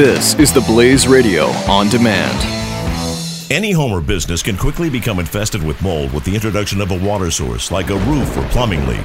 This is the Blaze Radio on demand. Any home or business can quickly become infested with mold with the introduction of a water source, like a roof or plumbing leak.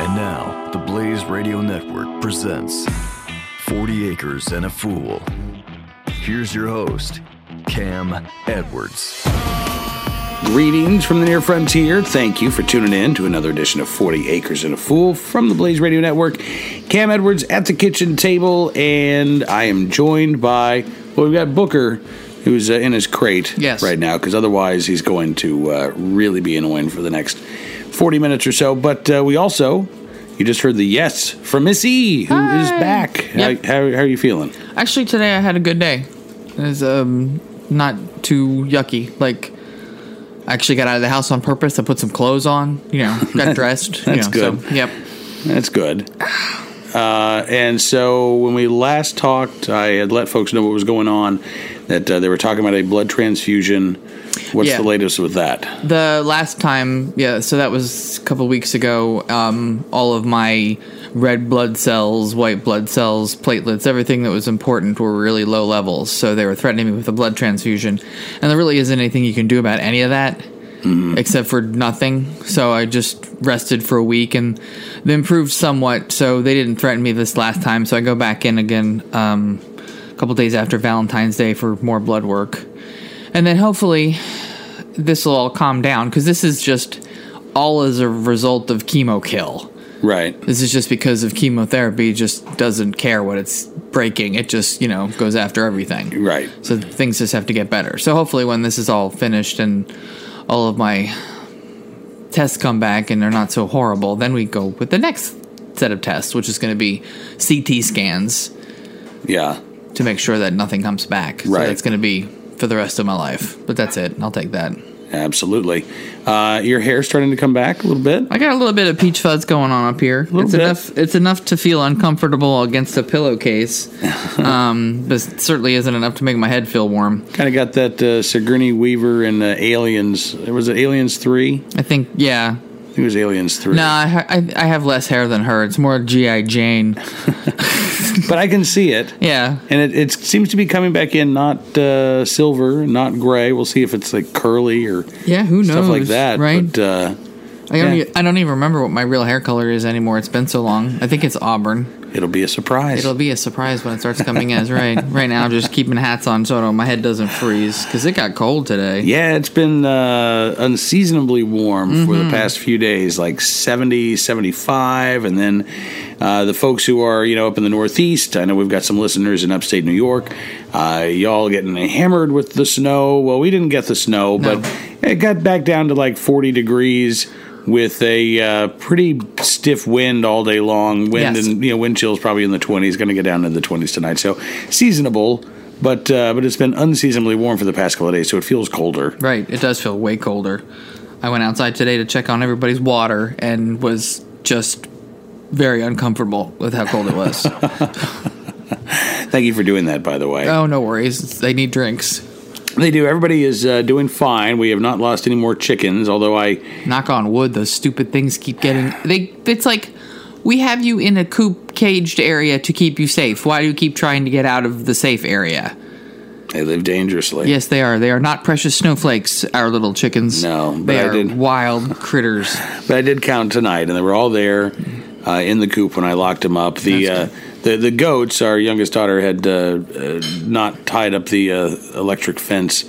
And now, the Blaze Radio Network presents 40 Acres and a Fool. Here's your host, Cam Edwards. Greetings from the near frontier. Thank you for tuning in to another edition of 40 Acres and a Fool from the Blaze Radio Network. Cam Edwards at the kitchen table, and I am joined by, well, we've got Booker, who's uh, in his crate Yes. right now, because otherwise he's going to uh, really be annoying for the next 40 minutes or so. But uh, we also, you just heard the yes from Miss E, who is Hi. back. Yep. How, how, how are you feeling? Actually, today I had a good day. It was um not too yucky. Like, I actually got out of the house on purpose. I put some clothes on. You know, got dressed. you That's know, good. So, yep. That's good. Uh, and so when we last talked, I had let folks know what was going on. That uh, they were talking about a blood transfusion. What's Yeah. the latest with that? The last time, yeah. So that was a couple weeks ago. Um, all of my red blood cells, white blood cells, platelets, everything that was important were really low levels. So they were threatening me with a blood transfusion, and there really isn't anything you can do about any of that. Except for nothing. So I just rested for a week and they improved somewhat. So they didn't threaten me this last time. So I go back in again um, a couple days after Valentine's Day for more blood work. And then hopefully this will all calm down because this is just all as a result of chemo kill. Right. This is just because of chemotherapy, just doesn't care what it's breaking. It just, you know, goes after everything. Right. So things just have to get better. So hopefully, when this is all finished and all of my tests come back and they're not so horrible, then we go with the next set of tests, which is going to be CT scans Yeah. to make sure that nothing comes back. So Right. that's going to be for the rest of my life. But that's it. I'll take that. Absolutely. Uh, your hair's starting to come back a little bit. I got a little bit of peach fuzz going on up here. It's bit. enough. It's enough to feel uncomfortable against a pillowcase, um, but certainly isn't enough to make my head feel warm. Kind of got that uh, Sigourney Weaver and uh, Aliens. Was it Aliens Three? I think, yeah. It was Aliens Three. No, I, I, I have less hair than her. It's more GI Jane. but I can see it. Yeah, And it, it seems to be coming back in, not uh, silver, not gray. We'll see if it's like curly or yeah. Who knows? stuff like that. right? But uh, I don't. yeah. e- I don't even remember what my real hair color is anymore. It's been so long. I think it's auburn. It'll be a surprise. It'll be a surprise when it starts coming as right. Right now, I'm just keeping hats on so my head doesn't freeze because it got cold today. Yeah, it's been uh, unseasonably warm for Mm-hmm. the past few days, like 70, 75. And then uh, the folks who are, you know, up in the Northeast, I know we've got some listeners in upstate New York. Uh, y'all getting hammered with the snow. Well, we didn't get the snow, No. but it got back down to like 40 degrees with a uh, pretty stiff wind all day long. Wind Yes. and, you know, wind chill's probably in the 20s, going to get down to the 20s tonight. So seasonable. But uh, but it's been unseasonably warm for the past couple of days, so it feels colder. Right. It does feel way colder. I went outside today to check on everybody's water and was just very uncomfortable with how cold it was. Thank you for doing that, by the way. oh, no worries. They need drinks. They do. Everybody is uh, doing fine. We have not lost any more chickens, although I. Knock on wood, those stupid things keep getting they it's like we have you in a coop caged area to keep you safe. Why do you keep trying to get out of the safe area? They live dangerously. Yes, they are. They are not precious snowflakes, our little chickens. No, but they I are did- wild critters. But I did count tonight, and they were all there uh, in the coop when I locked them up. The uh, the the goats. Our youngest daughter had uh, uh, not tied up the uh, electric fence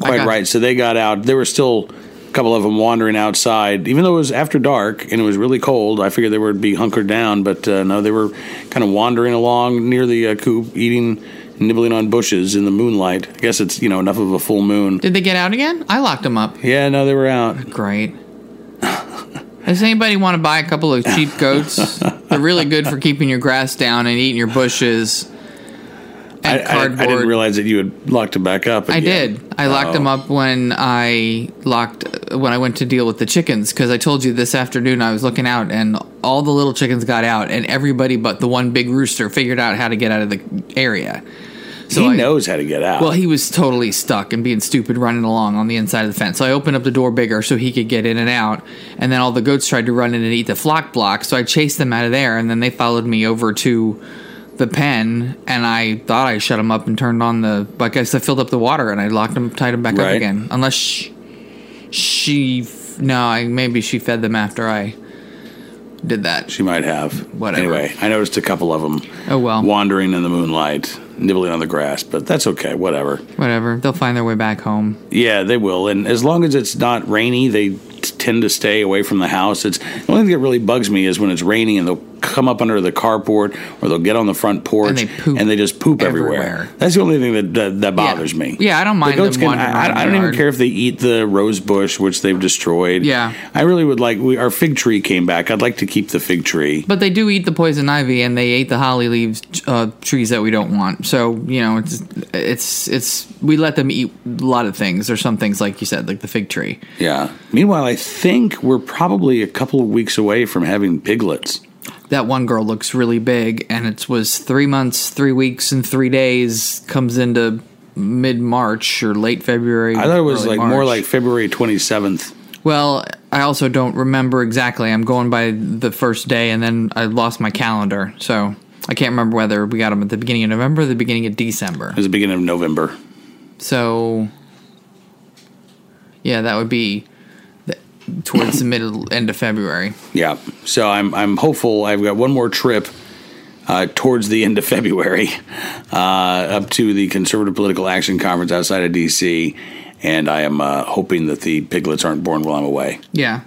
quite right, so they got out. There were still a couple of them wandering outside, even though it was after dark and it was really cold. I figured they would be hunkered down, but uh, no, they were kind of wandering along near the uh, coop, eating, nibbling on bushes in the moonlight. I guess it's you know enough of a full moon. Did they get out again? I locked them up. Yeah, no, they were out. Great. Does anybody want to buy a couple of cheap goats? They're really good for keeping your grass down and eating your bushes. I, I, I didn't realize that you had locked them back up. I did. I locked Oh. them up when I locked when I went to deal with the chickens because I told you this afternoon I was looking out and all the little chickens got out and everybody but the one big rooster figured out how to get out of the area. So he I- knows how to get out. Well, he was totally stuck and being stupid running along on the inside of the fence. So I opened up the door bigger so he could get in and out. And then all the goats tried to run in and eat the flock block. So I chased them out of there. And then they followed me over to the pen. And I thought I shut them up and turned on the. I guess I filled up the water and I locked them, tied them back up again. Unless she. she no, I, maybe she fed them after I did that. She might have. Whatever. Anyway, I noticed a couple of them. Oh, well. Wandering in the moonlight, nibbling on the grass, but that's okay. Whatever. Whatever. They'll find their way back home. Yeah, they will. And as long as it's not rainy, they t- tend to stay away from the house. It's the only thing that really bugs me is when it's raining and they'll come up under the carport or they'll get on the front porch And they poop just poop everywhere. everywhere. That's the only thing that that, that bothers me. Yeah, I don't mind The goats them can, wandering I, around I, I don't even care if they eat the rose bush, which they've destroyed. Yeah. I really would like. We, our fig tree came back. I'd like to keep the fig tree. But they do eat the poison ivy, and they ate the holly leaves uh, trees that we don't want. So you know, it's it's it's we let them eat a lot of things, or some things like you said, like the fig tree. Yeah. Meanwhile, I think we're probably a couple of weeks away from having piglets. That one girl looks really big, and it was three months, three weeks, and three days. Comes into mid March or late February. I thought it was like more like February twenty seventh. Well, I also don't remember exactly. I'm going by the first day, and then I lost my calendar, so I can't remember whether we got them at the beginning of November or the beginning of December. It was the beginning of November. So, yeah, that would be towards the middle end of February. Yeah. So I'm I'm hopeful. I've got one more trip uh, towards the end of February, uh, up to the Conservative Political Action Conference outside of D.C. And I am uh, hoping that the piglets aren't born while I'm away. Yeah.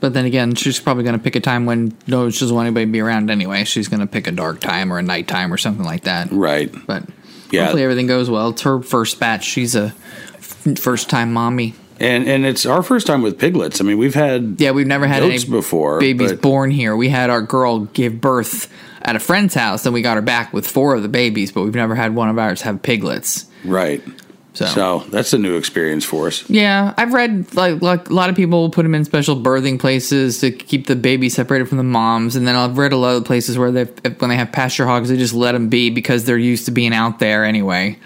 But then again, she's probably going to pick a time when no, she doesn't want anybody to be around anyway. She's going to pick a dark time or a night time or something like that. Right. But Yeah. hopefully everything goes well. It's her first batch. She's a first time mommy. And and it's our first time with piglets. I mean, we've had Yeah, we've never had any before, babies but- born here. We had our girl give birth at a friend's house, and we got her back with four of the babies, but we've never had one of ours have piglets. right. So, So that's a new experience for us. yeah, I've read like, like a lot of people put them in special birthing places to keep the baby separated from the moms, and then I've read a lot of places where they when they have pasture hogs, they just let them be because they're used to being out there anyway.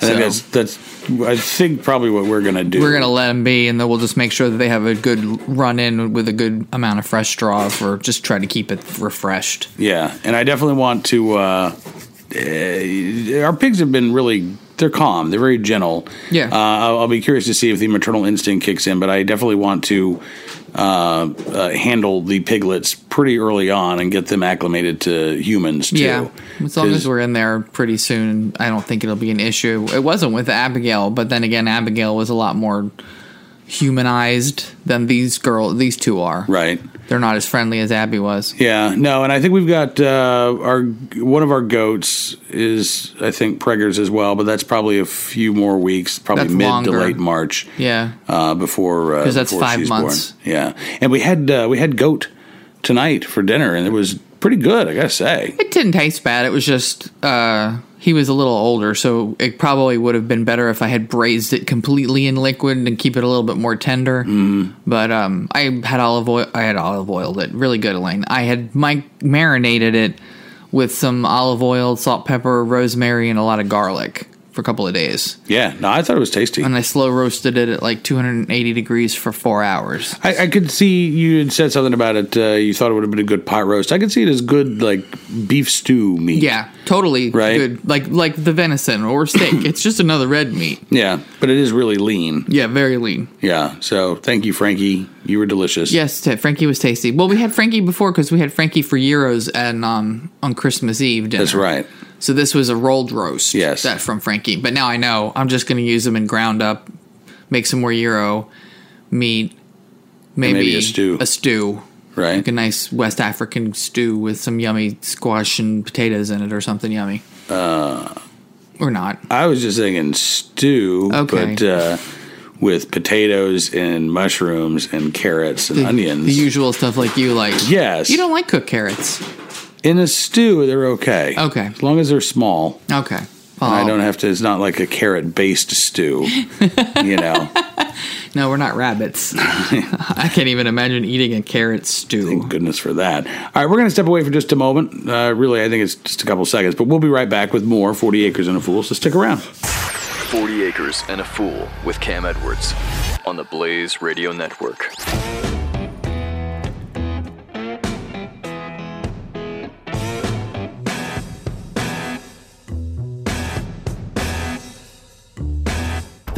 So- that's that's. I think probably what we're gonna do. We're gonna let them be, and then we'll just make sure that they have a good run in with a good amount of fresh straw, for just try to keep it refreshed. Yeah, and I definitely want to. Uh, uh, our pigs have been really. They're calm. They're very gentle. Yeah. Uh, I'll, I'll be curious to see if the maternal instinct kicks in, but I definitely want to uh, uh, handle the piglets pretty early on and get them acclimated to humans too. Yeah, as long as we're in there pretty soon, I don't think it'll be an issue. It wasn't with Abigail, but then again, Abigail was a lot more humanized than these girl. These two are. right. They're not as friendly as Abby was. Yeah, no, and I think we've got uh, our one of our goats is I think preggers as well, but that's probably a few more weeks, probably That's mid longer. to late March. Yeah. uh, before 'Cause that's before five months. Born. Yeah, and we had uh, we had goat tonight for dinner, and it was pretty good. I gotta say. It didn't taste bad. It was just uh, he was a little older, so it probably would have been better if I had braised it completely in liquid and keep it a little bit more tender. Mm. But um, I had olive oil. I had olive oiled it really good, Elaine. I had my marinated it with some olive oil, salt, pepper, rosemary, and a lot of garlic for a couple of days. Yeah, no, I thought it was tasty. And I slow roasted it at like 280 degrees for four hours. I, I could see you had said something about it. Uh, you thought it would have been a good pot roast. I could see it as good like beef stew meat. Yeah, totally Right. good. Like like the venison or steak. it's just another red meat. yeah, but it is really lean. Yeah, very lean. Yeah, so thank you, Frankie. You were delicious. Yes, t- Frankie was tasty. Well, we had Frankie before because we had Frankie for gyros and um on Christmas Eve dinner. that's right. So this was a rolled roast. Yes. that from Frankie. But now I know I'm just going to use them and ground up, make some more gyro meat, maybe, maybe a stew. A stew. right? Like a nice West African stew with some yummy squash and potatoes in it or something yummy. Uh, or not. I was just thinking stew, Okay. but uh, with potatoes and mushrooms and carrots and The, onions. the usual stuff like you like. Yes. You don't like cooked carrots. In a stew, they're okay. Okay. As long as they're small. Okay. I don't have to, it's not like a carrot based stew, you know. No, we're not rabbits. I can't even imagine eating a carrot stew. Thank goodness for that. All right, we're going to step away for just a moment. Uh, really, I think it's just a couple seconds, but we'll be right back with more 40 Acres and a Fool, so stick around. 40 Acres and a Fool with Cam Edwards on the Blaze Radio Network.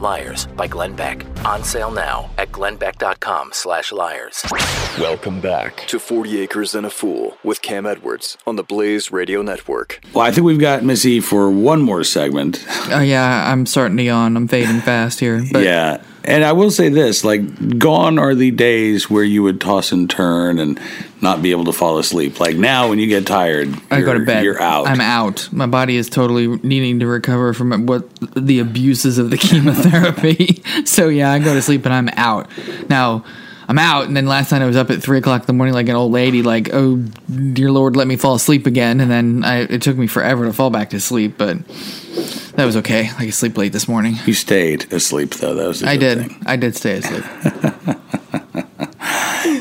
Liars by Glenn Beck. On sale now at glennbeck.com slash liars. Welcome back to 40 Acres and a Fool with Cam Edwards on the Blaze Radio Network. Well, I think we've got Missy for one more segment. Oh yeah, I'm starting to yawn. I'm fading fast here. But yeah. And I will say this like, gone are the days where you would toss and turn and not be able to fall asleep. Like now, when you get tired, I go to bed. You're out. I'm out. My body is totally needing to recover from what the abuses of the chemotherapy. so yeah, I go to sleep and I'm out. Now I'm out, and then last night I was up at three o'clock in the morning like an old lady, like, "Oh dear Lord, let me fall asleep again." And then I, it took me forever to fall back to sleep, but that was okay. I could sleep late this morning. You stayed asleep, though. That was I did. thing. I did stay asleep.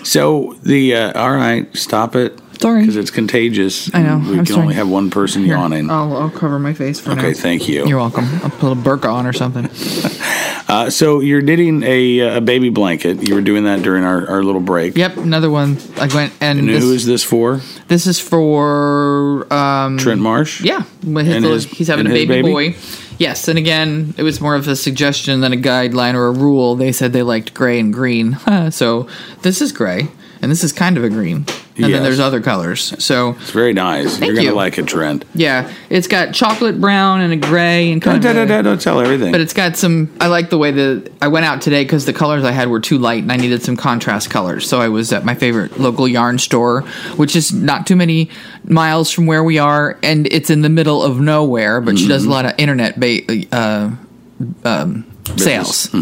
So, the, uh, all right, stop it. Sorry. Because it's contagious. I know, We I'm can sorry. only have one person Here, yawning. I'll, I'll cover my face for now. Okay, thank you. You're welcome. I'll put a burqa on or something. Uh, so you're knitting a, a baby blanket. You were doing that during our, our little break. Yep, another one. I went and, And this, who is this for? this is for um Trent Marsh? yeah, with his And little, his- he's having a and his baby, baby? boy. Yes, and again, it was more of a suggestion than a guideline or a rule. They said they liked gray and green, so this is gray, and this is kind of a green, and Yes. then there's other colors. So It's very nice. Thank you're going to you. like it, Trent. yeah, it's got chocolate brown and a gray and Don't, kind of. don't, a- don't, don't tell everything. But it's got some. I like the way that I went out today because the colors I had were too light, and I needed some contrast colors. So I was at my favorite local yarn store, which is not too many miles from where we are, and it's in the middle of nowhere. But she does a lot of internet ba- uh, um, sales.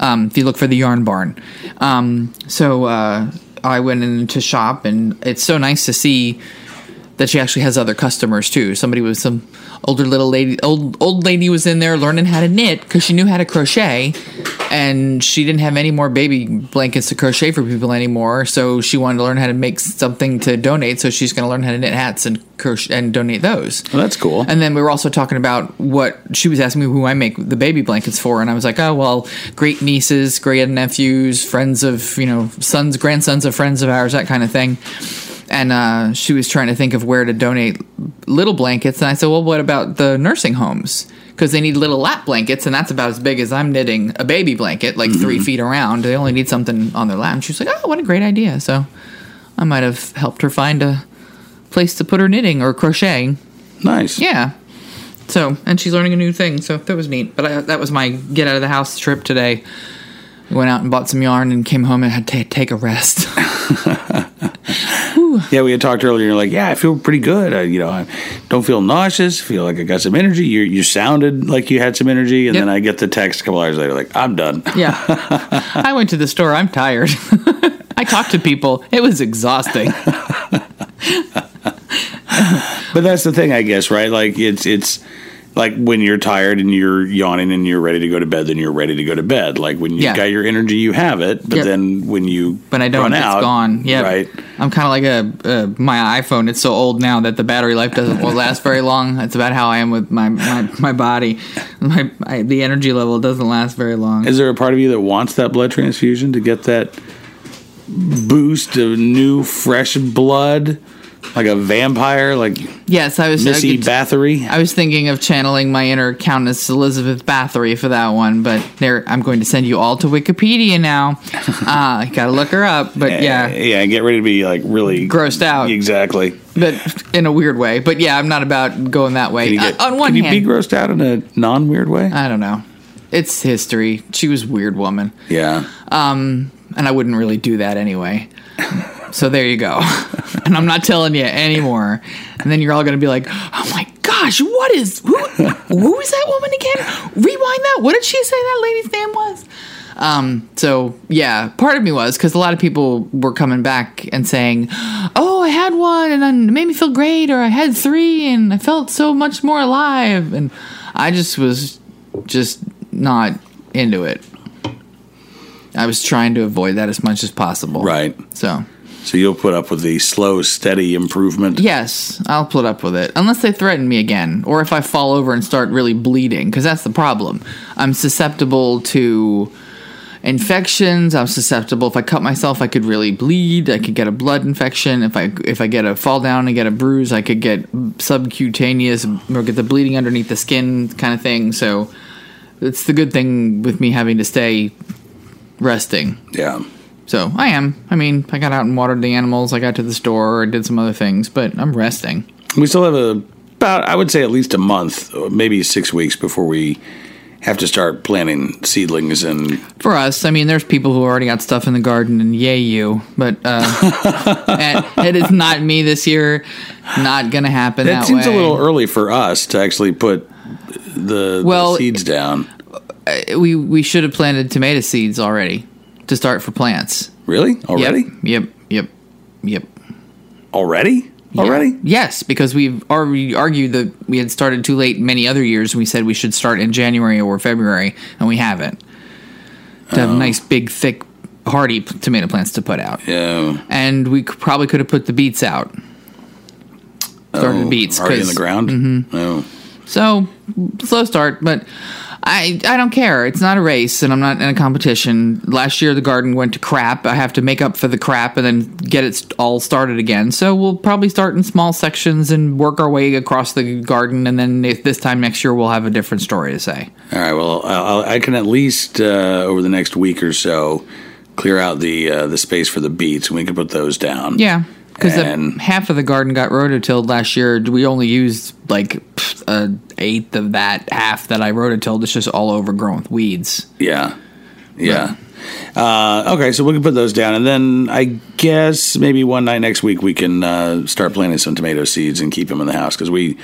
Um, if you look for the Yarn Barn, um, so uh, I went in to shop, and it's so nice to see that she actually has other customers too. Somebody was some older little lady, old old lady was in there learning how to knit because she knew how to crochet, and she didn't have any more baby blankets to crochet for people anymore. So she wanted to learn how to make something to donate. So she's going to learn how to knit hats and crochet and donate those. Well, that's cool. And then we were also talking about what she was asking me who I make the baby blankets for, and I was like, oh well, great nieces, great nephews, friends of you know sons, grandsons of friends of ours, that kind of thing. And uh, she was trying to think of where to donate little blankets, and I said, well, what about the nursing homes? Because they need little lap blankets, and that's about as big as I'm knitting a baby blanket, like three feet around. They only need something on their lap. And she was like, oh, what a great idea! So I might have helped her find a place to put her knitting or crocheting. nice. Yeah. So, and she's learning a new thing, so that was neat. But I, that was my get out of the house trip today. We went out and bought some yarn and came home and had to take a rest. Yeah, we had talked earlier. You're like, yeah, I feel pretty good. I, you know, I don't feel nauseous. Feel like I got some energy. You you sounded like you had some energy, and Yep. then I get the text a couple hours later, like, I'm done. yeah. I went to the store. I'm tired. I talked to people. It was exhausting. But that's the thing, I guess, right? Like it's it's like when you're tired and you're yawning and you're ready to go to bed, then you're ready to go to bed. Like when you Yeah. got your energy, you have it. But Yep. then when you But I don't. run It's out, gone. Yeah. right. I'm kind of like a uh, my iPhone. It's so old now that the battery life doesn't last very long. That's about how I am with my my, my body. My, my the energy level doesn't last very long. Is there a part of you that wants that blood transfusion to get that boost of new, fresh blood Like a vampire, like Yes, I was. I Missy could- Bathory. I was thinking of channeling my inner Countess Elizabeth Bathory for that one, but there I'm going to send you all to Wikipedia now. Uh, gotta look her up, but yeah, yeah, get ready to be like really grossed out, Exactly. but in a weird way. But yeah, I'm not about going that way. Can you, get, Uh, on one can you be grossed out in a non-weird way? I don't know. It's history. She was a weird woman, yeah. Um, and I wouldn't really do that anyway. So there you go. and I'm not telling you anymore. And then you're all going to be like, "Oh my gosh, what is who? who is that woman again? Rewind that. What did she say that lady's name was?" Um, so yeah, part of me was because a lot of people were coming back and saying, "Oh, I had one and then it made me feel great," or "I had three and I felt so much more alive," and I just was just not into it. I was trying to avoid that as much as possible. Right. So So you'll put up with the slow, steady improvement. yes, I'll put up with it unless they threaten me again, or if I fall over and start really bleeding, because that's the problem. I'm susceptible to infections. I'm susceptible. If I cut myself, I could really bleed. I could get a blood infection. If I if I get a fall down and get a bruise, I could get subcutaneous or get the bleeding underneath the skin kind of thing. So it's the good thing with me having to stay resting. Yeah. So I am. I mean, I got out and watered the animals. I got to the store. I did some other things, but I'm resting. We still have a about I would say at least a month, maybe six weeks before we have to start planting seedlings and For us, I mean, there's people who already got stuff in the garden, and yay you. But uh, it is not me this year. Not gonna happen. that That, seems way. a little early for us to actually put the, Well, the seeds down. We we should have planted tomato seeds already to start for plants. Really? Already? Yep. Yep. Yep. Already? Already? Yes, because we've already argued that we had started too late many other years. We said we should start in January or February, and we haven't. To have nice, big, thick, hardy tomato plants to put out. Yeah. And we could, probably could have put the beets out. Started Oh, beets. already in the ground. Mhm. Oh. So slow start, but I I don't care. It's not a race, and I'm not in a competition. Last year the garden went to crap. I have to make up for the crap and then get it all started again. So we'll probably start in small sections and work our way across the garden, and then this time next year we'll have a different story to say. All right. Well, I'll, I can at least uh, over the next week or so clear out the uh, the space for the beets, and we can put those down. Yeah. Because half of the garden got rototilled last year. We only used like pff, a eighth of that half that I rototilled. It's just all overgrown with weeds. Yeah. Yeah. Uh, okay, so we can put those down, and then I guess maybe one night next week we can uh, start planting some tomato seeds and keep them in the house because we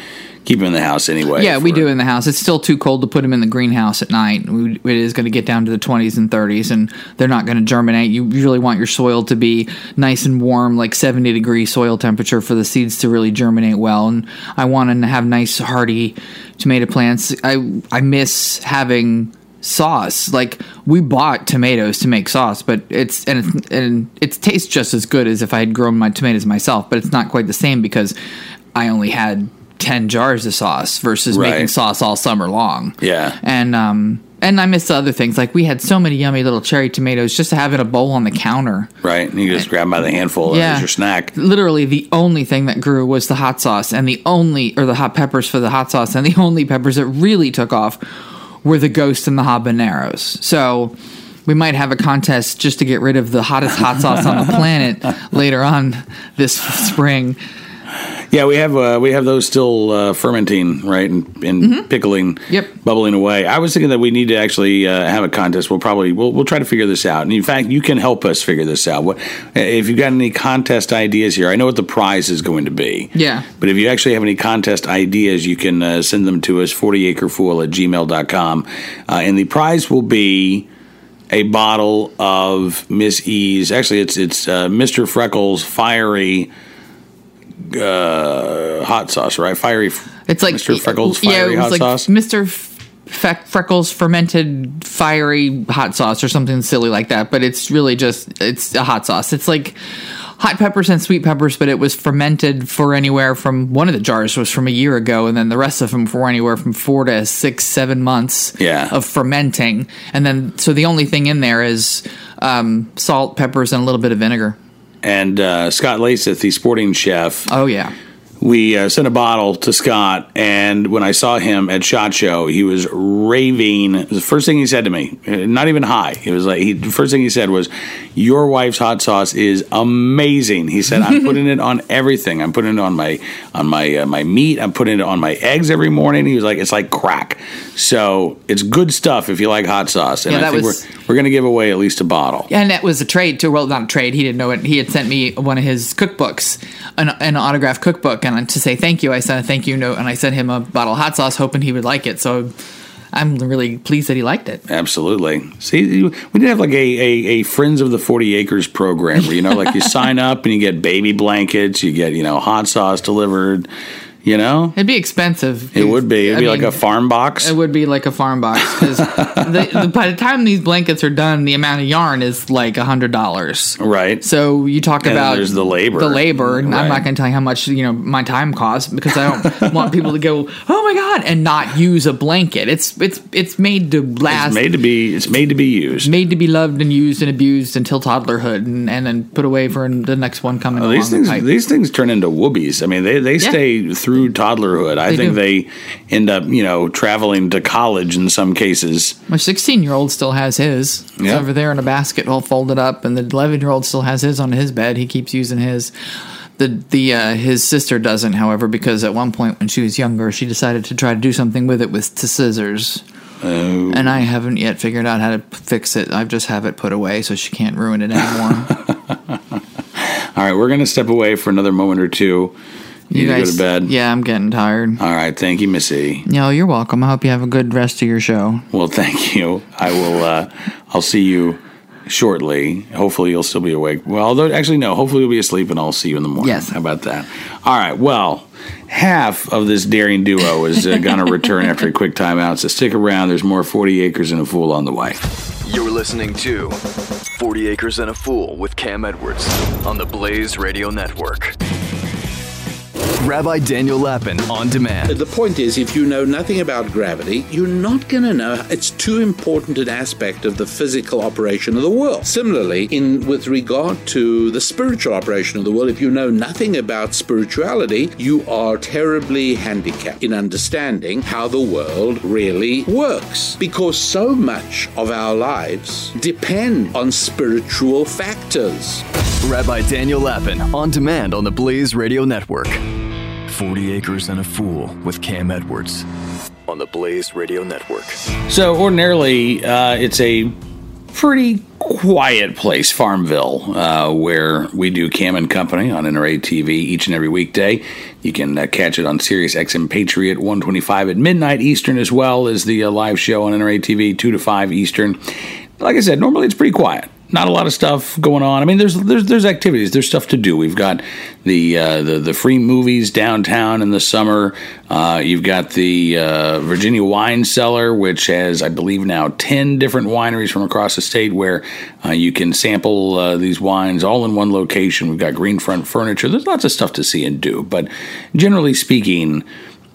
keep them in the house anyway. Yeah, we do in the house. It's still too cold to put them in the greenhouse at night. We, it is going to get down to the 20s and 30s, and they're not going to germinate. You really want your soil to be nice and warm, like 70 degree soil temperature, for the seeds to really germinate well. And I want to have nice, hardy tomato plants. I I miss having sauce. Like we bought tomatoes to make sauce, but it's and it's, and it tastes just as good as if I had grown my tomatoes myself. But it's not quite the same because I only had ten jars of sauce versus Right. making sauce all summer long. Yeah. and um and I miss the other things. Like we had so many yummy little cherry tomatoes just to have in a bowl on the counter. right. And you just grab by the handful and Yeah. your snack. Literally, the only thing that grew was the hot sauce, and the only, or the hot peppers for the hot sauce, and the only peppers that really took off were the ghost and the habaneros. So we might have a contest just to get rid of the hottest hot sauce on the planet later on this spring. Yeah, we have uh, we have those still uh, fermenting, right, and, and pickling, Mm-hmm. Yep. bubbling away. I was thinking that we need to actually uh, have a contest. We'll probably we'll, we'll try to figure this out. And in fact, you can help us figure this out. What if you've got any contest ideas here? I know what the prize is going to be. Yeah. But if you actually have any contest ideas, you can uh, send them to us, 40acrefool at gmail.com. Uh, and the prize will be a bottle of Miss E's. Actually, it's it's uh, Mr. Freckles Fiery uh, hot sauce, right? Fiery. It's like Mr. Freckles yeah, Fiery it was hot like sauce. Mr. Fe- Freckles fermented fiery hot sauce or something silly like that. But it's really just it's a hot sauce. It's like hot peppers and sweet peppers, but it was fermented for anywhere from one of the jars was from a year ago, and then the rest of them for anywhere from four to six, seven months Yeah. of fermenting. And then so the only thing in there is um, salt, peppers, and a little bit of vinegar. And uh, Scott Leysath, the sporting chef, Oh yeah. We uh, sent a bottle to Scott, and when I saw him at Shot Show, he was raving. The first thing he said to me, not even hi, he was like, he, the first thing he said was, "Your wife's hot sauce is amazing." He said, "I'm putting it on everything. I'm putting it on my on my uh, my meat. I'm putting it on my eggs every morning." He was like, "It's like crack." So it's good stuff if you like hot sauce, and Yeah, I think was- we're we're going to give away at least a bottle. Yeah, and that was a trade too. Well, not a trade. He didn't know it. He had sent me one of his cookbooks, an, an autographed cookbook, and to say thank you, I sent a thank you note, and I sent him a bottle of hot sauce, hoping he would like it. So I'm really pleased that he liked it. Absolutely. See, we did have like a, a, a Friends of the 40 Acres program where, you know, like you sign up and you get baby blankets, you get, you know, hot sauce delivered, you know? It'd be expensive. It would be. It'd I be like a farm box. It would be like a farm box because the, the, by the time these blankets are done, the amount of yarn is like a hundred dollars. Right. So you talk And about there's the labor. the labor, and I'm not going to tell you how much you know my time costs because I don't want people to go, oh my god, and not use a blanket. It's it's it's made to last, It's made to be. It's made to be used. made to be loved and used and abused until toddlerhood, and, and then put away for the next one coming oh, along these the things, pipe. these things turn into whoobies. I mean, they, they Yeah. stay through toddlerhood. I They think do. they end up, you know, traveling to college in some cases. My 16 year old still has his. It's Yeah. over there in a basket all folded up, and the 11 year old still has his on his bed. He keeps using his. The the uh, his sister doesn't, however, because at one point when she was younger, she decided to try to do something with it with t- scissors. Oh. And I haven't yet figured out how to fix it. I just have it put away so she can't ruin it anymore. All right, we're going to step away for another moment or two. You, need to go to bed. Yeah, I'm getting tired. All right, thank you, Missy. No, you're welcome. I hope you have a good rest of your show. Well, thank you. I will. Uh, I'll see you shortly. Hopefully, you'll still be awake. Well, although actually, no. Hopefully, you'll be asleep, and I'll see you in the morning. Yes. How about that? All right. Well, half of this daring duo is uh, going to return after a quick timeout. So stick around. There's more 40 acres and a fool on the way. You're listening to 40 Acres and a Fool with Cam Edwards on the Blaze Radio Network. Rabbi Daniel Lapin on demand. The point is, if you know nothing about gravity, you're not going to know. It's too important an aspect of the physical operation of the world. Similarly, in with regard to the spiritual operation of the world, if you know nothing about spirituality, you are terribly handicapped in understanding how the world really works. Because so much of our lives depend on spiritual factors. Rabbi Daniel Lapin on demand on the Blaze Radio Network. 40 Acres and a Fool with Cam Edwards on the Blaze Radio Network. So ordinarily, uh, it's a pretty quiet place, Farmville, uh, where we do Cam and Company on NRA TV each and every weekday. You can uh, catch it on Sirius XM Patriot 125 at midnight Eastern, as well as the uh, live show on NRA TV 2 to 5 Eastern. Like I said, normally it's pretty quiet. Not a lot of stuff going on. I mean, there's there's there's activities. There's stuff to do. We've got the uh, the the free movies downtown in the summer. Uh, you've got the uh, Virginia Wine Cellar, which has, I believe, now ten different wineries from across the state where uh, you can sample uh, these wines all in one location. We've got Greenfront Furniture. There's lots of stuff to see and do. But generally speaking,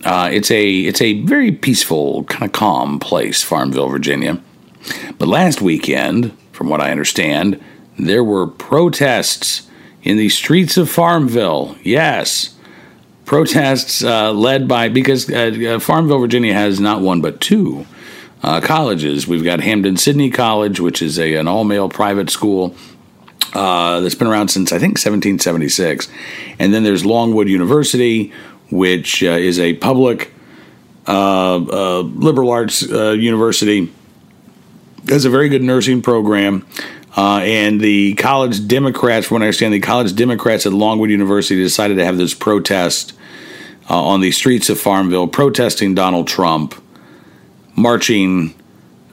uh, it's a it's a very peaceful, kind of calm place, Farmville, Virginia. But last weekend, from what I understand, there were protests in the streets of Farmville. Yes, protests uh, led by because uh, uh, Farmville, Virginia has not one but two uh, colleges. We've got Hampden-Sydney College, which is a, an all male private school. Uh, that's been around since I think 1776, and then there's Longwood University, which uh, is a public liberal arts university has a very good nursing program. Uh, and the college Democrats, from what I understand, the college Democrats at Longwood University decided to have this protest uh, on the streets of Farmville, protesting Donald Trump, marching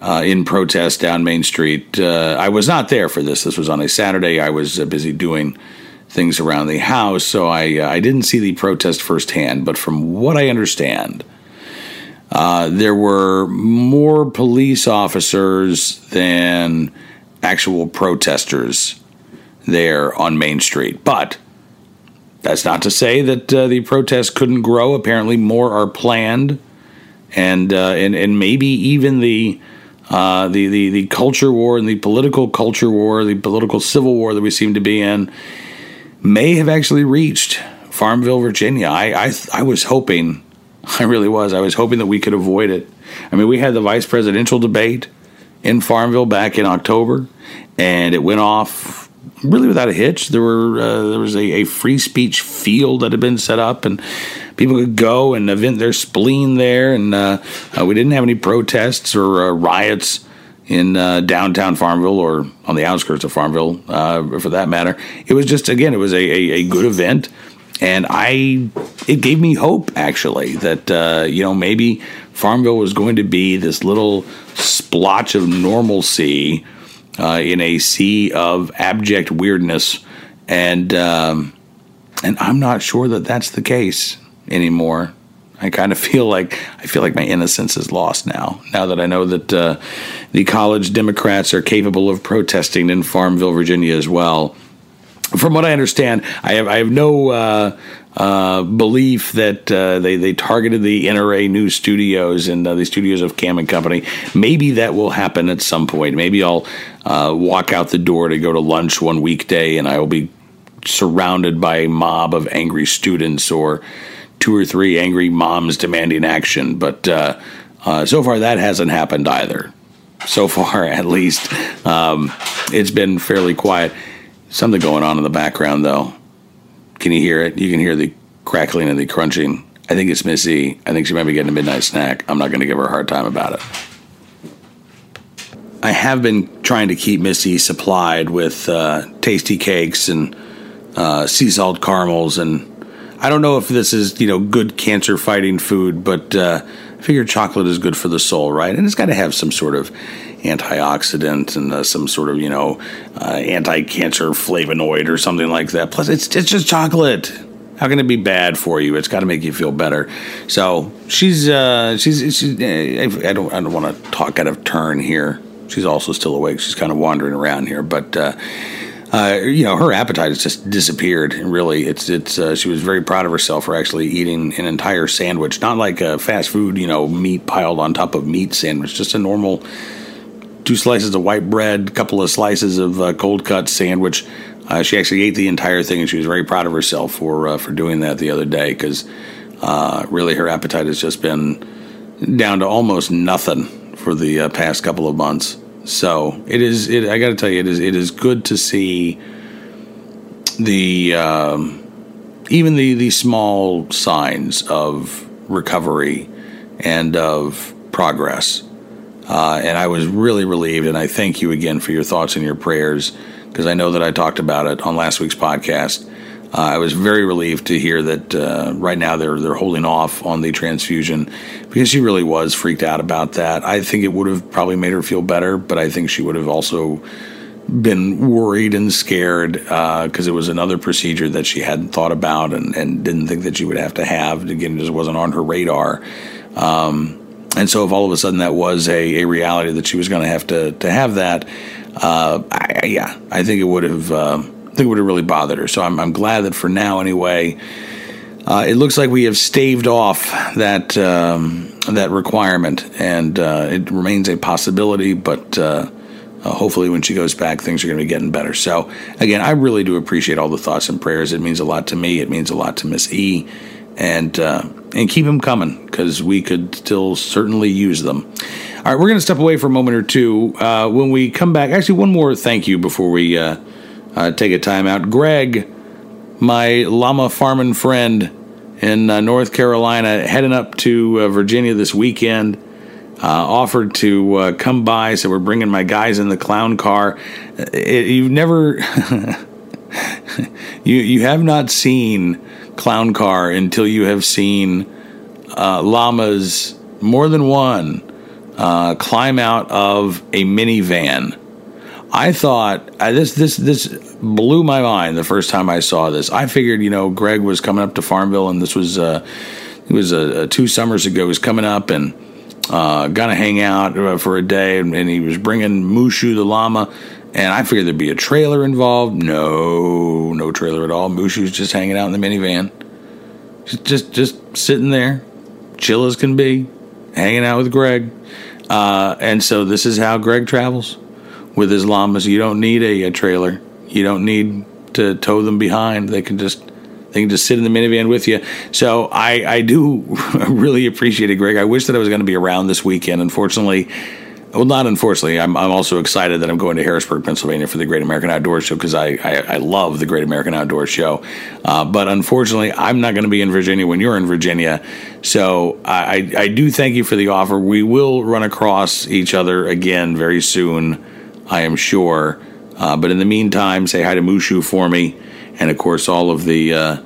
uh, in protest down Main Street. Uh, I was not there for this. This was on a Saturday. I was uh, busy doing things around the house, so I uh, I didn't see the protest firsthand. But from what I understand, uh, there were more police officers than actual protesters there on Main Street. But that's not to say that uh, the protests couldn't grow. Apparently, more are planned, and uh, and and maybe even the. Uh, the, the the culture war and the political culture war, the political civil war that we seem to be in, may have actually reached Farmville, Virginia. I, I, I was hoping, I really was, I was hoping that we could avoid it. I mean, we had the vice presidential debate in Farmville back in October, and it went off really without a hitch. There were uh, there was a, a, free speech field that had been set up, and people could go and event their spleen there. And uh, uh, we didn't have any protests or uh, riots in uh, downtown Farmville or on the outskirts of Farmville, uh, for that matter. It was just again, it was a, a, a, good event, and I it gave me hope actually that you know maybe Farmville was going to be this little splotch of normalcy uh, in a sea of abject weirdness, and um, and I'm not sure that that's the case anymore. I kind of feel like I feel like my innocence is lost now. Now that I know that uh, the college Democrats are capable of protesting in Farmville, Virginia, as well. From what I understand, I have I have no uh, uh, belief that uh, they they targeted the NRA news studios and uh, the studios of Cam and Company. Maybe that will happen at some point. Maybe I'll uh, walk out the door to go to lunch one weekday, and I will be surrounded by a mob of angry students or two or three angry moms demanding action. But uh, so far, that hasn't happened either. So far, at least, um, it's been fairly quiet. Something going on in the background, though. Can you hear it? You can hear the crackling and the crunching. I think it's Missy. I think she might be getting a midnight snack. I'm not going to give her a hard time about it. I have been trying to keep Missy supplied with uh, tasty cakes and uh, sea salt caramels, and I don't know if this is you know good cancer fighting food, but uh, figure chocolate is good for the soul, right? And it's got to have some sort of antioxidant and uh, some sort of you know uh, anti-cancer flavonoid or something like that. Plus, it's it's just chocolate. How can it be bad for you? It's got to make you feel better. So she's uh, she's, she's I don't I don't want to talk out of turn here. She's also still awake. She's kind of wandering around here, but. Uh, you know, her appetite has just disappeared. Really, it's it's. Uh, she was very proud of herself for actually eating an entire sandwich, not like a fast food, you know, meat piled on top of meat sandwich, just a normal two slices of white bread, couple of slices of uh, cold cut sandwich. Uh, she actually ate the entire thing, and she was very proud of herself for uh, for doing that the other day because uh, really her appetite has just been down to almost nothing for the past couple of months. So it is. It, I got to tell you, it is. It is good to see the um, even the the small signs of recovery and of progress. Uh, and I was really relieved, and I thank you again for your thoughts and your prayers because I know that I talked about it on last week's podcast. Uh, I was very relieved to hear that uh, right now they're they're holding off on the transfusion because she really was freaked out about that. I think it would have probably made her feel better, but I think she would have also been worried and scared because uh, it was another procedure that she hadn't thought about and, and didn't think that she would have to have. Again, it just wasn't on her radar. Um, and so, if all of a sudden that was a, a reality that she was going to have to to have that, uh, I, yeah, I think it would have. I think it would have really bothered her. So I'm, I'm glad that for now, anyway, uh, it looks like we have staved off that um, that requirement, and uh, it remains a possibility. But uh, uh, hopefully, when she goes back, things are going to be getting better. So again, I really do appreciate all the thoughts and prayers. It means a lot to me. It means a lot to Miss E and uh, and keep them coming because we could still certainly use them. All right, we're going to step away for a moment or two. Uh, when we come back, actually, one more thank you before we uh, uh take a time out. Greg, my llama farming friend in uh, North Carolina, heading up to uh, Virginia this weekend. offered to come by, so we're bringing my guys in the clown car. It, you've never, you you have not seen clown car until you have seen uh, llamas, more than one, uh, climb out of a minivan. I thought uh, this this this blew my mind the first time I saw this. I figured, you know, Greg was coming up to Farmville, and this was uh, it was uh, two summers ago. He was coming up and uh, gonna hang out uh, for a day, and, and he was bringing Mushu the llama. And I figured there'd be a trailer involved. No, no trailer at all. Mushu's just hanging out in the minivan. Just, just, just sitting there, chill as can be, hanging out with Greg. Uh, and so this is how Greg travels with his llamas. You don't need a, a trailer. You don't need to tow them behind. They can just they can just sit in the minivan with you. So I, I do really appreciate it, Greg. I wish that I was going to be around this weekend. Unfortunately, well, not unfortunately. I'm, I'm also excited that I'm going to Harrisburg, Pennsylvania for the Great American Outdoor Show because I, I, I, love the Great American Outdoor Show. Uh, but unfortunately, I'm not going to be in Virginia when you're in Virginia. So I, I do thank you for the offer. We will run across each other again very soon, I am sure. Uh, but in the meantime, say hi to Mushu for me, and of course all of the uh,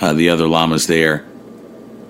uh the other llamas there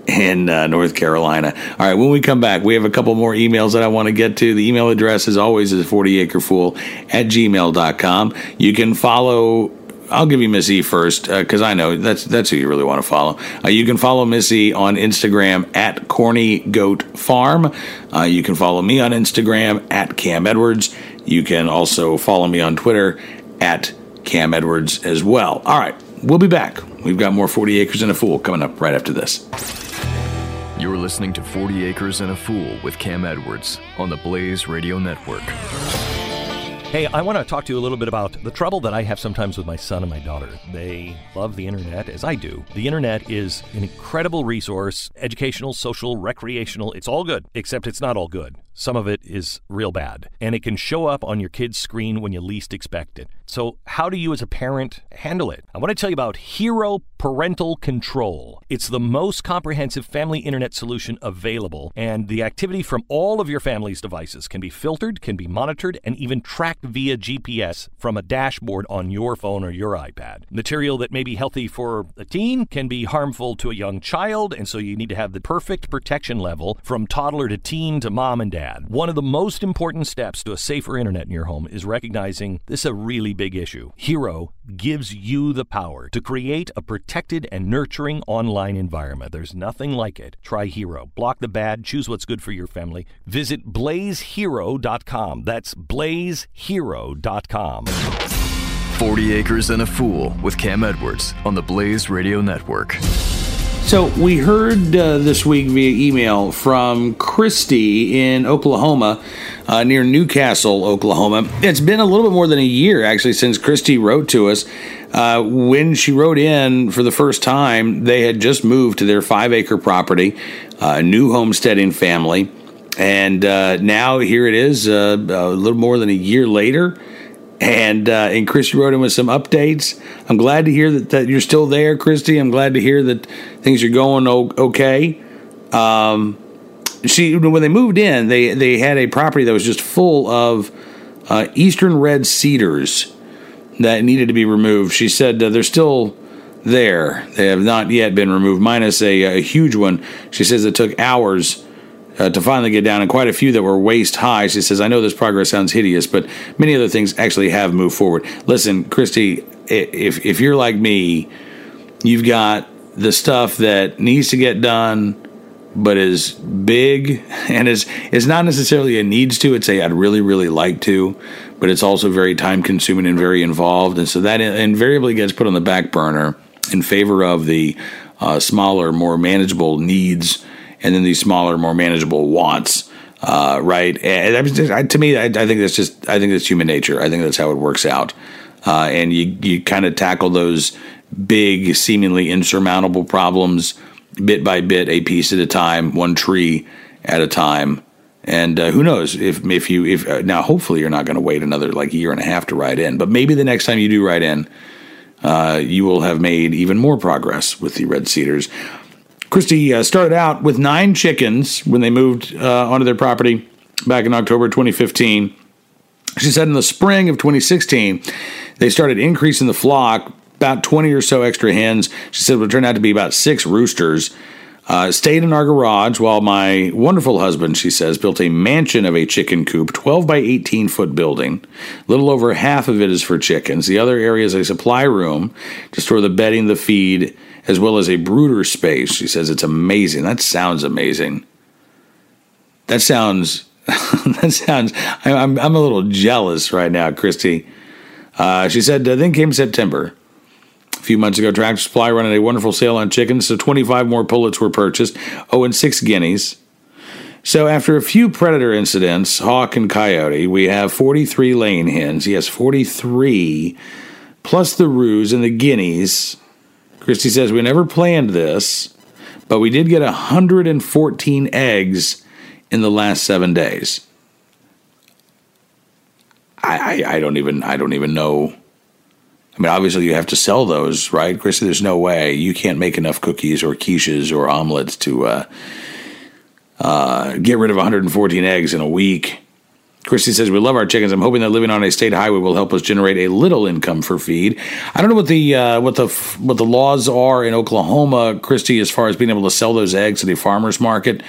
in uh, North Carolina. All right, when we come back, we have a couple more emails that I want to get to. The email address, as always, is 40acrefool at gmail.com. You can follow I'll give you Missy first because uh, I know that's that's who you really want to follow. Uh, you can follow Missy on Instagram at Corny Goat Farm. Uh, you can follow me on Instagram at Cam Edwards. You can also follow me on Twitter at Cam Edwards as well. All right, we'll be back. We've got more 40 Acres and a Fool coming up right after this. You're listening to 40 Acres and a Fool with Cam Edwards on the Blaze Radio Network. Hey, I want to talk to you a little bit about the trouble that I have sometimes with my son and my daughter. They love the internet as I do. The internet is an incredible resource, educational, social, recreational. It's all good, except it's not all good. Some of it is real bad, and it can show up on your kid's screen when you least expect it. So, how do you as a parent handle it? I want to tell you about Hero Parental Control. It's the most comprehensive family internet solution available, and the activity from all of your family's devices can be filtered, can be monitored, and even tracked via GPS from a dashboard on your phone or your iPad. Material that may be healthy for a teen can be harmful to a young child, and so you need to have the perfect protection level from toddler to teen to mom and dad. One of the most important steps to a safer internet in your home is recognizing this is a really big issue. Hero gives you the power to create a protected and nurturing online environment. There's nothing like it. Try Hero. Block the bad, choose what's good for your family. Visit blazehero.com. That's blazehero.com. 40 Acres and a Fool with Cam Edwards on the Blaze Radio Network. So we heard uh, this week via email from Christy in Oklahoma, uh, near Newcastle, Oklahoma. It's been a little bit more than a year actually since Christy wrote to us. Uh, when she wrote in for the first time, they had just moved to their five acre property, a new homesteading family, and uh, now here it is, uh, a little more than a year later and uh, and Christy wrote in with some updates. I'm glad to hear that, that you're still there, Christy. I'm glad to hear that things are going okay. Um, she when they moved in, they they had a property that was just full of uh, eastern red cedars that needed to be removed. She said uh, they're still there. They have not yet been removed, minus a, a huge one. She says it took hours uh, to finally get down, and quite a few that were waist high. She says, I know this progress sounds hideous, but many other things actually have moved forward. Listen, Christy, if, if you're like me, you've got the stuff that needs to get done but is big and is is not necessarily a needs to. It's a I'd really really like to, but it's also very time consuming and very involved, and so that invariably gets put on the back burner in favor of the uh, smaller, more manageable needs and then these smaller, more manageable wants. Uh, right? And just, to me, I, I, think that's just I think that's human nature. I think that's how it works out. Uh, and you you kind of tackle those big, seemingly insurmountable problems bit by bit, a piece at a time, one tree at a time. And uh, who knows if if you if uh, now hopefully you're not going to wait another like year and a half to write in, but maybe the next time you do write in, uh, you will have made even more progress with the red cedars. Christy uh, started out with nine chickens when they moved uh, onto their property back in October 2015. She said in the spring of 2016, they started increasing the flock, about 20 or so extra hens. She said it would turn out to be about six roosters. Uh, stayed in our garage while my wonderful husband, she says, built a mansion of a chicken coop, 12 by 18 foot building. A little over half of it is for chickens. The other area is a supply room to store the bedding, the feed, as well as a brooder space. She says it's amazing. That sounds amazing. That sounds. that sounds. I'm, I'm a little jealous right now, Christy. Uh, she said, then came September. A few months ago, Tractor Supply running a wonderful sale on chickens, so 25 more pullets were purchased. Oh, and six guineas. So, after a few predator incidents, hawk and coyote, we have 43 laying hens. Yes, 43 plus the roos and the guineas. Christy says we never planned this, but we did get 114 eggs in the last seven days. I, I, I don't even I don't even know. I mean, obviously you have to sell those, right, Christy? There's no way you can't make enough cookies or quiches or omelets to uh, uh, get rid of 114 eggs in a week. Christy says, We love our chickens. I'm hoping that living on a state highway will help us generate a little income for feed. I don't know what the uh, what the what the laws are in Oklahoma, Christy, as far as being able to sell those eggs at a farmer's market.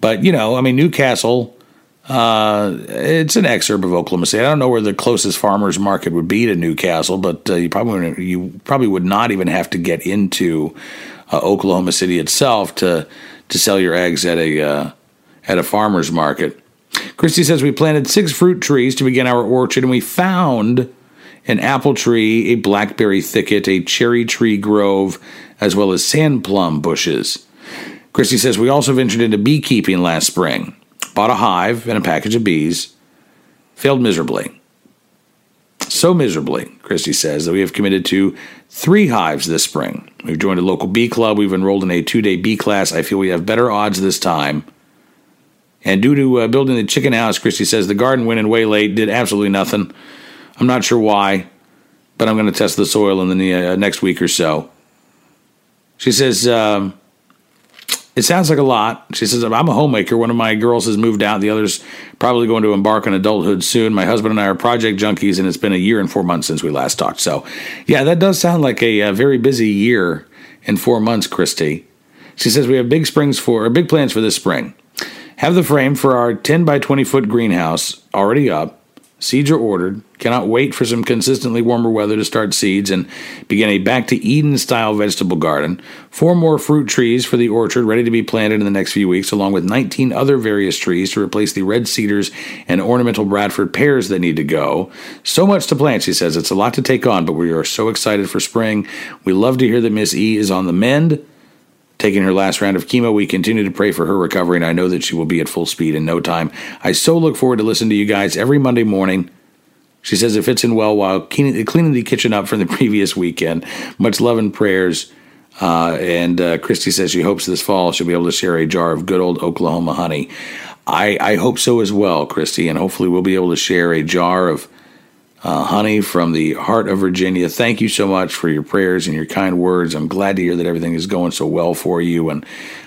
But, you know, I mean, Newcastle, uh, it's an exurb of Oklahoma City. I don't know where the closest farmers market would be to Newcastle, but uh, you probably you probably would not even have to get into uh, Oklahoma City itself to to sell your eggs at a uh, at a farmer's market. Christy says we planted six fruit trees to begin our orchard, and we found an apple tree, a blackberry thicket, a cherry tree grove, as well as sand plum bushes. Christy says we also ventured into beekeeping last spring, bought a hive and a package of bees, failed miserably. So miserably, Christy says, that we have committed to three hives this spring. We've joined a local bee club. We've enrolled in a two day bee class. I feel we have better odds this time and due to uh, building the chicken house, Christy says the garden went in way late, did absolutely nothing. I'm not sure why, but I'm going to test the soil in the uh, next week or so. She says, um, it sounds like a lot. She says, I'm a homemaker. One of my girls has moved out. The other's probably going to embark on adulthood soon. My husband and I are project junkies, and it's been a year and four months since we last talked. So, yeah, that does sound like a, a very busy year in four months, Christy. She says, we have big springs for, or big plans for this spring. Have the frame for our 10 by 20 foot greenhouse already up. Seeds are ordered. Cannot wait for some consistently warmer weather to start seeds and begin a back to Eden style vegetable garden. Four more fruit trees for the orchard ready to be planted in the next few weeks, along with 19 other various trees to replace the red cedars and ornamental Bradford pears that need to go. So much to plant, she says. It's a lot to take on, but we are so excited for spring. We love to hear that Miss E is on the mend taking her last round of chemo. We continue to pray for her recovery, and I know that she will be at full speed in no time. I so look forward to listening to you guys every Monday morning. She says it fits in well while cleaning the kitchen up from the previous weekend. Much love and prayers. Uh, and uh, Christy says she hopes this fall she'll be able to share a jar of good old Oklahoma honey. I, I hope so as well, Christy, and hopefully we'll be able to share a jar of uh, honey from the heart of Virginia. Thank you so much for your prayers and your kind words. I'm glad to hear that everything is going so well for you. And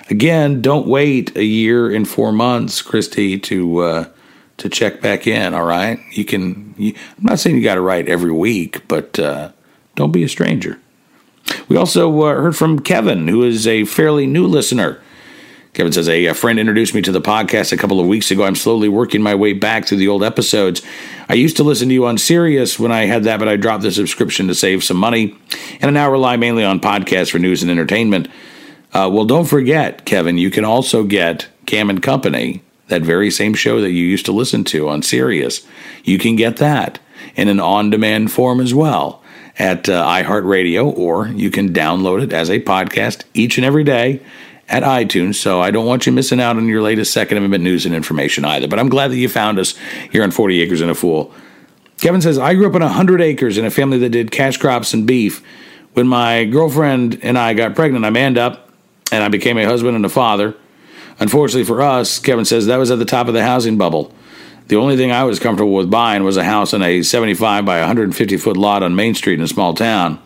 again, don't wait a year and four months, Christy, to uh, to check back in. All right, you can. You, I'm not saying you got to write every week, but uh, don't be a stranger. We also uh, heard from Kevin, who is a fairly new listener. Kevin says, a, a, friend introduced me to the podcast a couple of weeks ago. I'm slowly working my way back through the old episodes. I used to listen to you on Sirius when I had that, but I dropped the subscription to save some money, and I now rely mainly on podcasts for news and entertainment. Uh, well, don't forget, Kevin, you can also get Cam and Company, that very same show that you used to listen to on Sirius. You can get that in an on demand form as well at uh, iHeartRadio, or you can download it as a podcast each and every day at iTunes. So I don't want you missing out on your latest Second Amendment news and information either. But I'm glad that you found us here on 40 Acres and a Fool. Kevin says, I grew up on 100 acres in a family that did cash crops and beef. When my girlfriend and I got pregnant, I manned up and I became a husband and a father. Unfortunately for us, Kevin says that was at the top of the housing bubble. The only thing I was comfortable with buying was a house on a 75 by 150 foot lot on Main Street in a small town.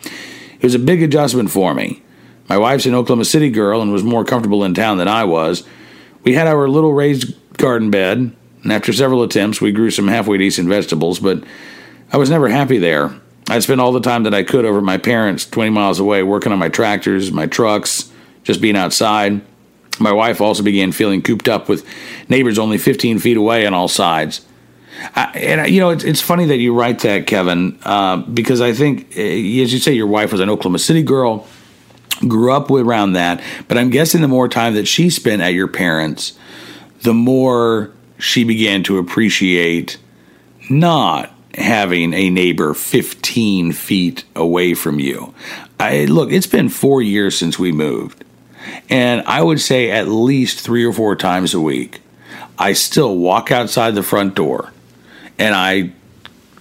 It was a big adjustment for me. My wife's an Oklahoma City girl and was more comfortable in town than I was. We had our little raised garden bed, and after several attempts, we grew some halfway decent vegetables, but I was never happy there. I'd spend all the time that I could over at my parents' 20 miles away working on my tractors, my trucks, just being outside. My wife also began feeling cooped up with neighbors only 15 feet away on all sides. I, and you know, it's, it's funny that you write that, Kevin, uh, because I think, eh, as you say, your wife was an Oklahoma City girl grew up around that. But I'm guessing the more time that she spent at your parents, the more she began to appreciate not having a neighbor 15 feet away from you. I, look, it's been four years since we moved. And I would say at least three or four times a week, I still walk outside the front door and I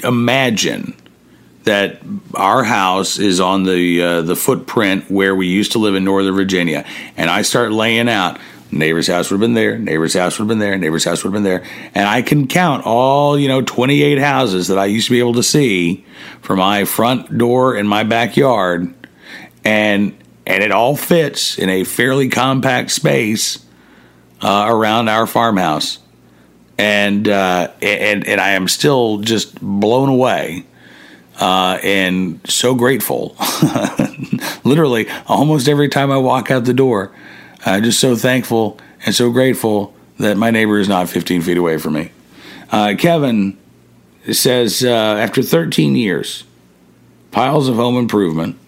imagine that our house is on the uh, the footprint where we used to live in Northern Virginia, and I start laying out. Neighbor's house would have been there. Neighbor's house would have been there. Neighbor's house would have been there, and I can count all you know twenty eight houses that I used to be able to see from my front door in my backyard, and and it all fits in a fairly compact space uh, around our farmhouse, and uh, and and I am still just blown away uh, and so grateful. Literally, almost every time I walk out the door, I'm just so thankful and so grateful that my neighbor is not 15 feet away from me. Uh, Kevin says uh, after 13 years, piles of home improvement,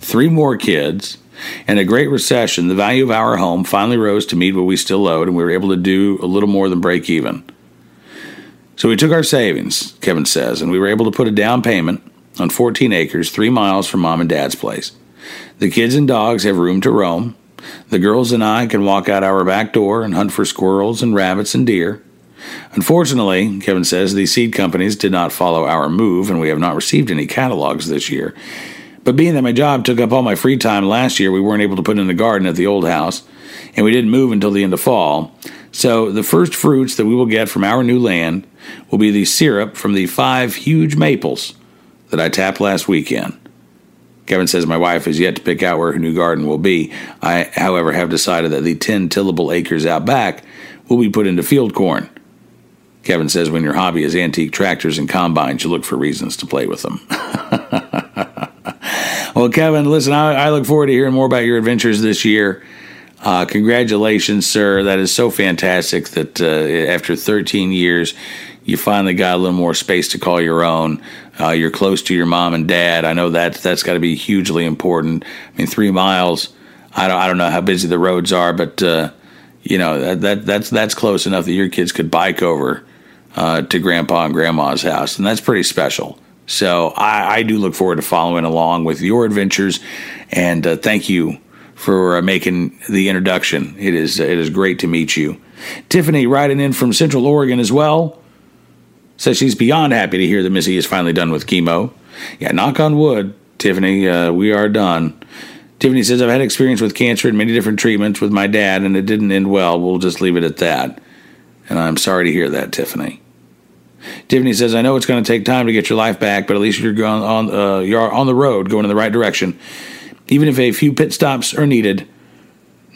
three more kids, and a great recession, the value of our home finally rose to meet what we still owed, and we were able to do a little more than break even. So we took our savings, Kevin says, and we were able to put a down payment on 14 acres, three miles from mom and dad's place. The kids and dogs have room to roam. The girls and I can walk out our back door and hunt for squirrels and rabbits and deer. Unfortunately, Kevin says, the seed companies did not follow our move, and we have not received any catalogs this year. But being that my job took up all my free time last year, we weren't able to put in the garden at the old house, and we didn't move until the end of fall. So the first fruits that we will get from our new land will be the syrup from the five huge maples that I tapped last weekend. Kevin says my wife has yet to pick out where her new garden will be. I, however, have decided that the 10 tillable acres out back will be put into field corn. Kevin says when your hobby is antique tractors and combines, you look for reasons to play with them. well, Kevin, listen, I, I, look forward to hearing more about your adventures this year. Uh, congratulations, sir. That is so fantastic that uh, after 13 years, you finally got a little more space to call your own. Uh, you're close to your mom and dad. I know that that's got to be hugely important. I mean, three miles. I don't I don't know how busy the roads are, but uh, you know that, that that's that's close enough that your kids could bike over uh, to grandpa and grandma's house, and that's pretty special. So I, I do look forward to following along with your adventures, and uh, thank you for uh, making the introduction. It is it is great to meet you. Tiffany riding in from Central Oregon as well says she's beyond happy to hear that Missy is finally done with chemo. Yeah, knock on wood, Tiffany, uh, we are done. Tiffany says, I've had experience with cancer and many different treatments with my dad, and it didn't end well. We'll just leave it at that. And I'm sorry to hear that, Tiffany. Tiffany says, I know it's going to take time to get your life back, but at least you're going on, uh, you're on the road, going in the right direction. Even if a few pit stops are needed,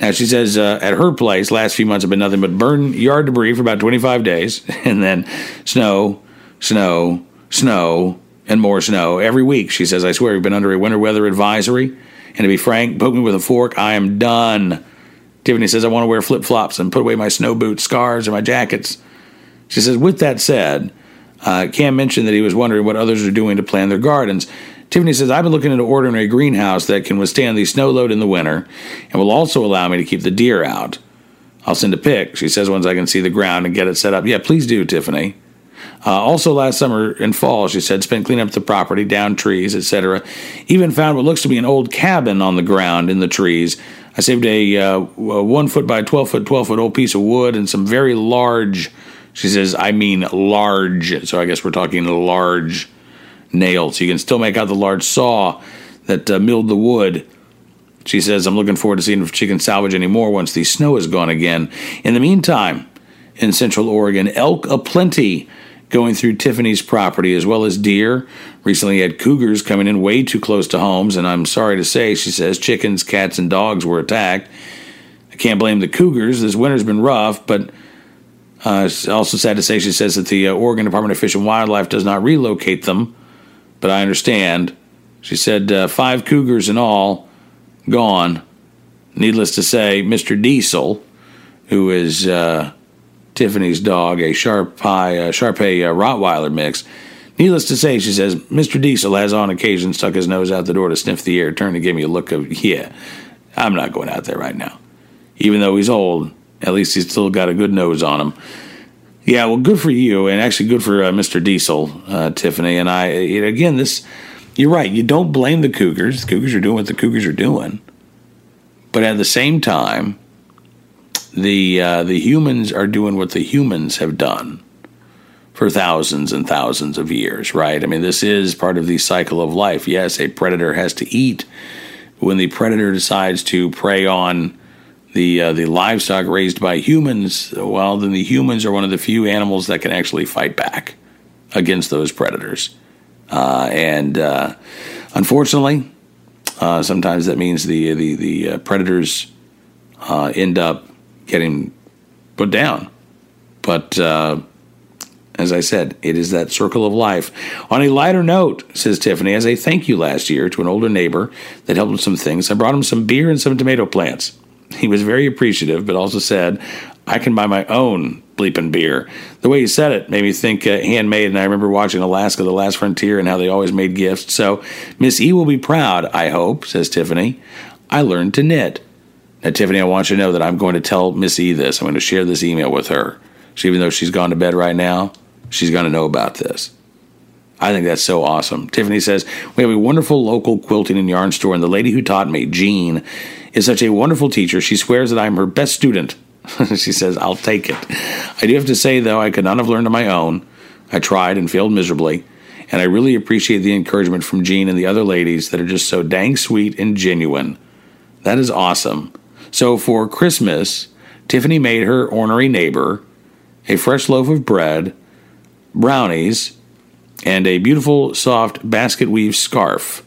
now, she says uh, at her place, last few months have been nothing but burn yard debris for about 25 days, and then snow, snow, snow, and more snow every week. She says, I swear we've been under a winter weather advisory. And to be frank, poke me with a fork, I am done. Tiffany says, I want to wear flip flops and put away my snow boots, scarves, and my jackets. She says, with that said, uh, Cam mentioned that he was wondering what others are doing to plan their gardens. Tiffany says, I've been looking into ordering a greenhouse that can withstand the snow load in the winter and will also allow me to keep the deer out. I'll send a pic. She says, once I can see the ground and get it set up. Yeah, please do, Tiffany. Uh, also, last summer and fall, she said, spent cleaning up the property, down trees, etc. Even found what looks to be an old cabin on the ground in the trees. I saved a, uh, a one foot by 12 foot, 12 foot old piece of wood and some very large, she says, I mean large. So I guess we're talking large nails. You can still make out the large saw that uh, milled the wood. She says, I'm looking forward to seeing if she can salvage any more once the snow is gone again. In the meantime, in Central Oregon, elk aplenty going through Tiffany's property, as well as deer. Recently had cougars coming in way too close to homes, and I'm sorry to say, she says, chickens, cats, and dogs were attacked. I can't blame the cougars. This winter's been rough, but uh, also sad to say, she says that the uh, Oregon Department of Fish and Wildlife does not relocate them but I understand. She said uh, five cougars in all gone. Needless to say, Mr. Diesel, who is uh, Tiffany's dog, a Sharp Pie, uh, Shar-Pei uh, Rottweiler mix. Needless to say, she says, Mr. Diesel has on occasion stuck his nose out the door to sniff the air, turned to give me a look of, yeah, I'm not going out there right now. Even though he's old, at least he's still got a good nose on him. Yeah, well, good for you, and actually good for uh, Mr. Diesel, uh, Tiffany. And I, again, this, you're right. You don't blame the Cougars. The Cougars are doing what the Cougars are doing, but at the same time, the uh, the humans are doing what the humans have done for thousands and thousands of years, right? I mean, this is part of the cycle of life. Yes, a predator has to eat. When the predator decides to prey on the uh, the livestock raised by humans, well, then the humans are one of the few animals that can actually fight back against those predators. Uh, and uh, unfortunately, uh, sometimes that means the the the uh, predators uh, end up getting put down. But as I said, it is that circle of life. On a lighter note, says Tiffany, as a thank you last year to an older neighbor that helped with some things, I brought him some beer and some tomato plants. He was very appreciative, but also said, I can buy my own bleeping beer. The way he said it made me think uh, handmade, and I remember watching Alaska The Last Frontier and how they always made gifts. So Miss E will be proud, I hope, says Tiffany. I learned to knit. Now, Tiffany, I want you to know that I'm going to tell Miss E this. I'm going to share this email with her. So even though she's gone to bed right now, she's going to know about this. I think that's so awesome. Tiffany says, We have a wonderful local quilting and yarn store, and the lady who taught me, Jean, is such a wonderful teacher. She swears that I'm her best student. she says, I'll take it. I do have to say, though, I could not have learned on my own. I tried and failed miserably. And I really appreciate the encouragement from Jean and the other ladies that are just so dang sweet and genuine. That is awesome. So for Christmas, Tiffany made her ornery neighbor a fresh loaf of bread, brownies, and a beautiful, soft basket weave scarf.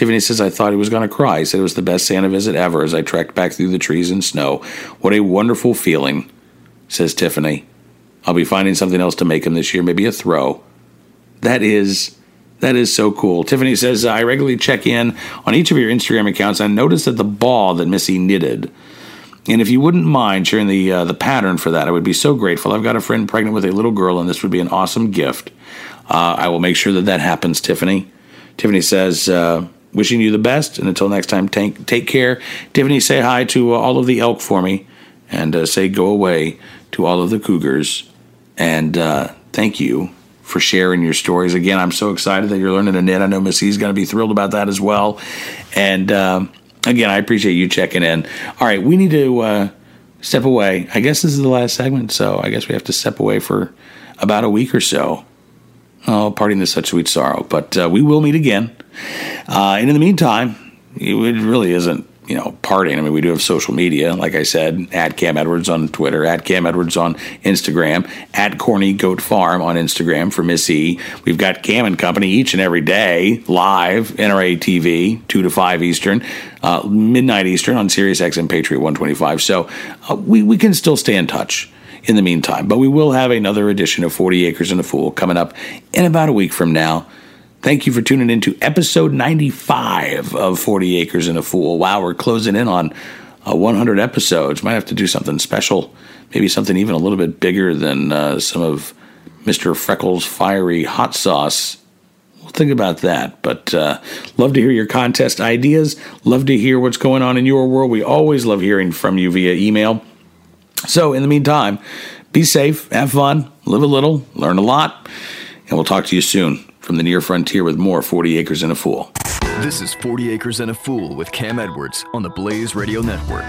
Tiffany says, I thought he was going to cry. He said it was the best Santa visit ever as I trekked back through the trees and snow. What a wonderful feeling, says Tiffany. I'll be finding something else to make him this year, maybe a throw. That is that is so cool. Tiffany says, I regularly check in on each of your Instagram accounts and noticed that the ball that Missy knitted. And if you wouldn't mind sharing the uh, the pattern for that, I would be so grateful. I've got a friend pregnant with a little girl, and this would be an awesome gift. Uh, I will make sure that that happens, Tiffany. Tiffany says, uh, wishing you the best. And until next time, take, take care. Tiffany, say hi to uh, all of the elk for me and uh, say go away to all of the cougars. And uh, thank you for sharing your stories. Again, I'm so excited that you're learning to knit. I know Miss E's going to be thrilled about that as well. And um, again, I appreciate you checking in. All right, we need to uh, step away. I guess this is the last segment, so I guess we have to step away for about a week or so. Oh, parting is such sweet sorrow. But uh, we will meet again. Uh, and in the meantime, it really isn't, you know, parting. I mean, we do have social media, like I said, at Cam Edwards on Twitter, at Cam Edwards on Instagram, at Corny Goat Farm on Instagram for Missy. We've got Cam and Company each and every day live, NRA TV, 2 to 5 Eastern, uh, midnight Eastern on Sirius XM Patriot 125. So uh, we, we can still stay in touch in the meantime. But we will have another edition of 40 Acres and a Fool coming up in about a week from now. Thank you for tuning in to episode 95 of 40 Acres and a Fool. Wow, we're closing in on uh, 100 episodes. Might have to do something special, maybe something even a little bit bigger than uh, some of Mr. Freckles' fiery hot sauce. We'll think about that. But uh, love to hear your contest ideas. Love to hear what's going on in your world. We always love hearing from you via email. So, in the meantime, be safe, have fun, live a little, learn a lot, and we'll talk to you soon from the near frontier with more 40 Acres and a Fool. This is 40 Acres and a Fool with Cam Edwards on the Blaze Radio Network.